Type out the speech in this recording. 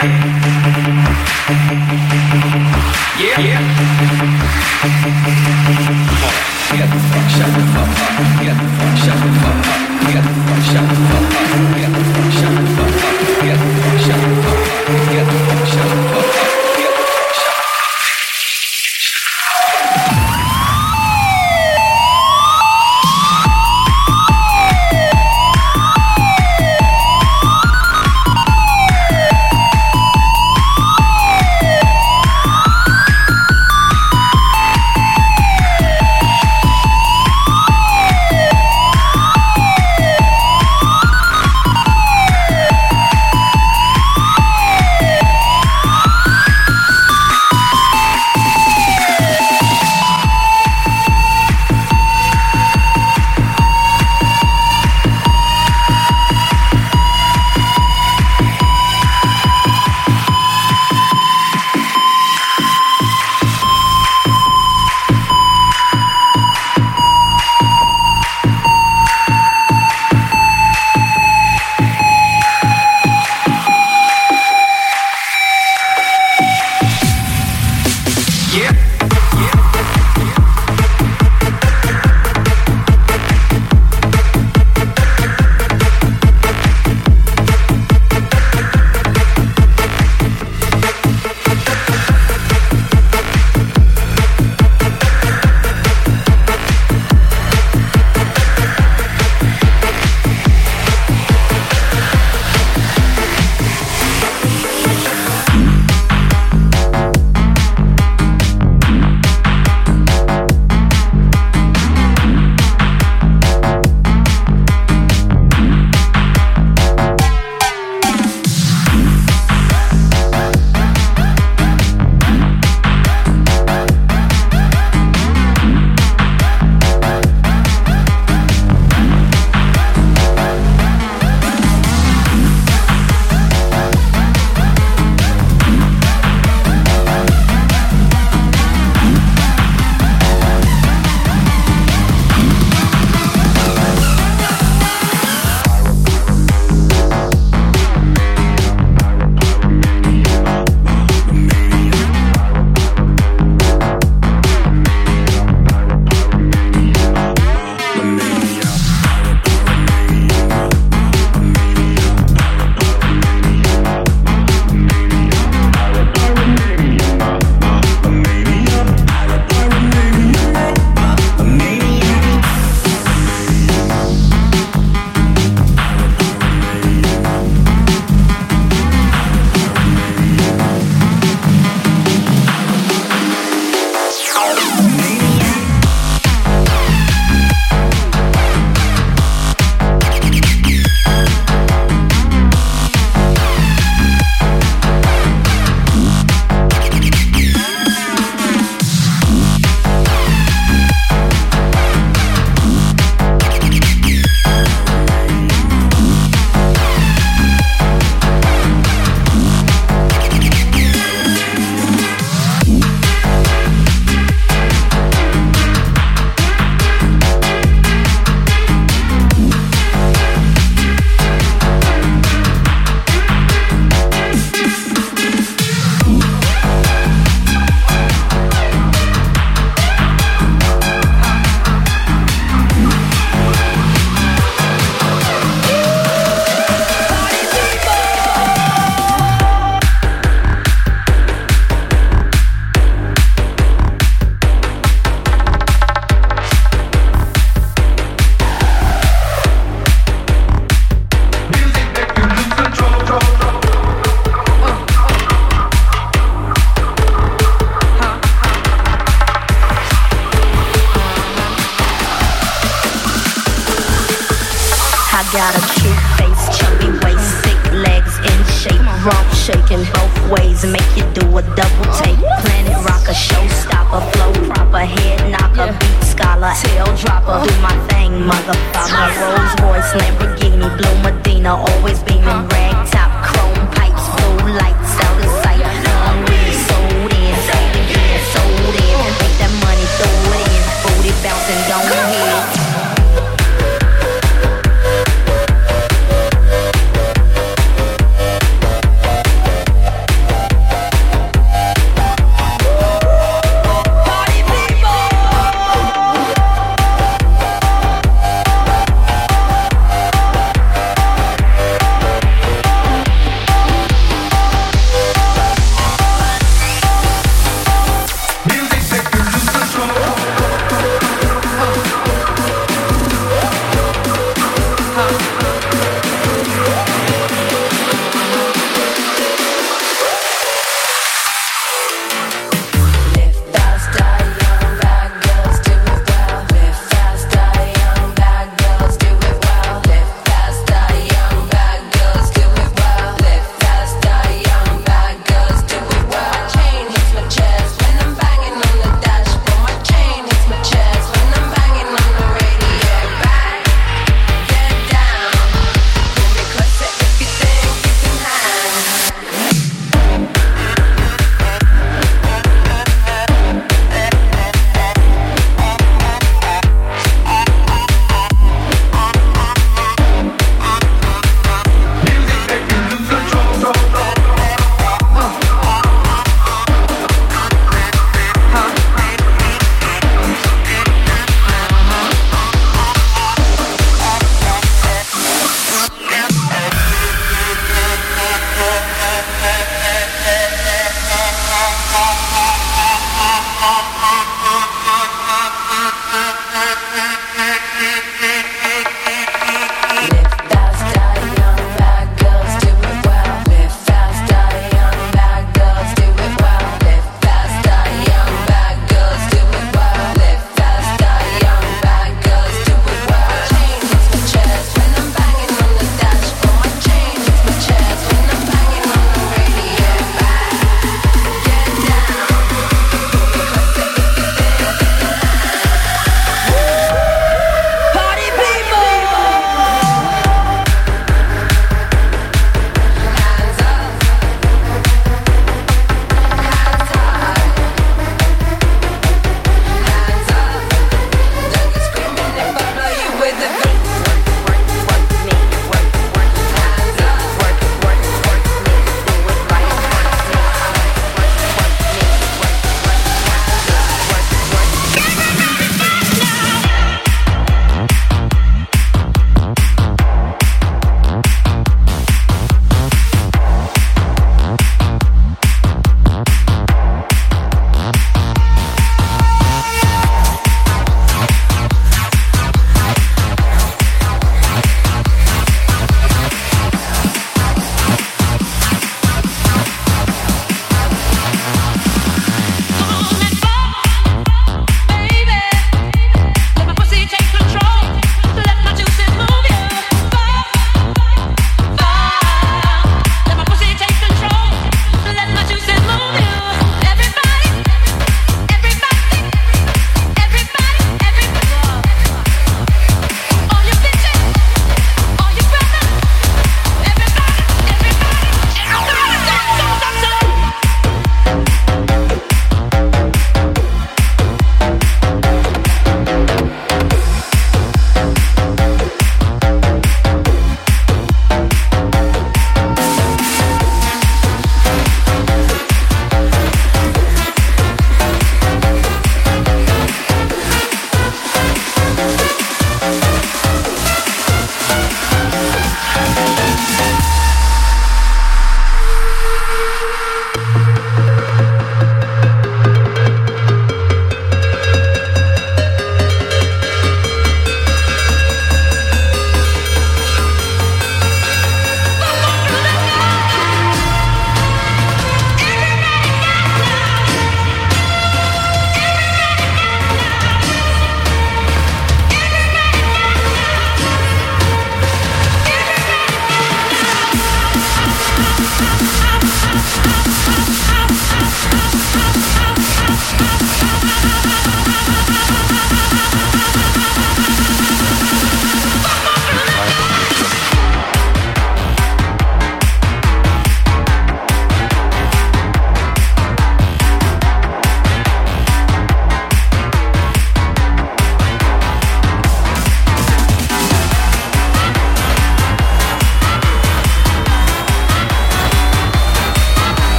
Yeah.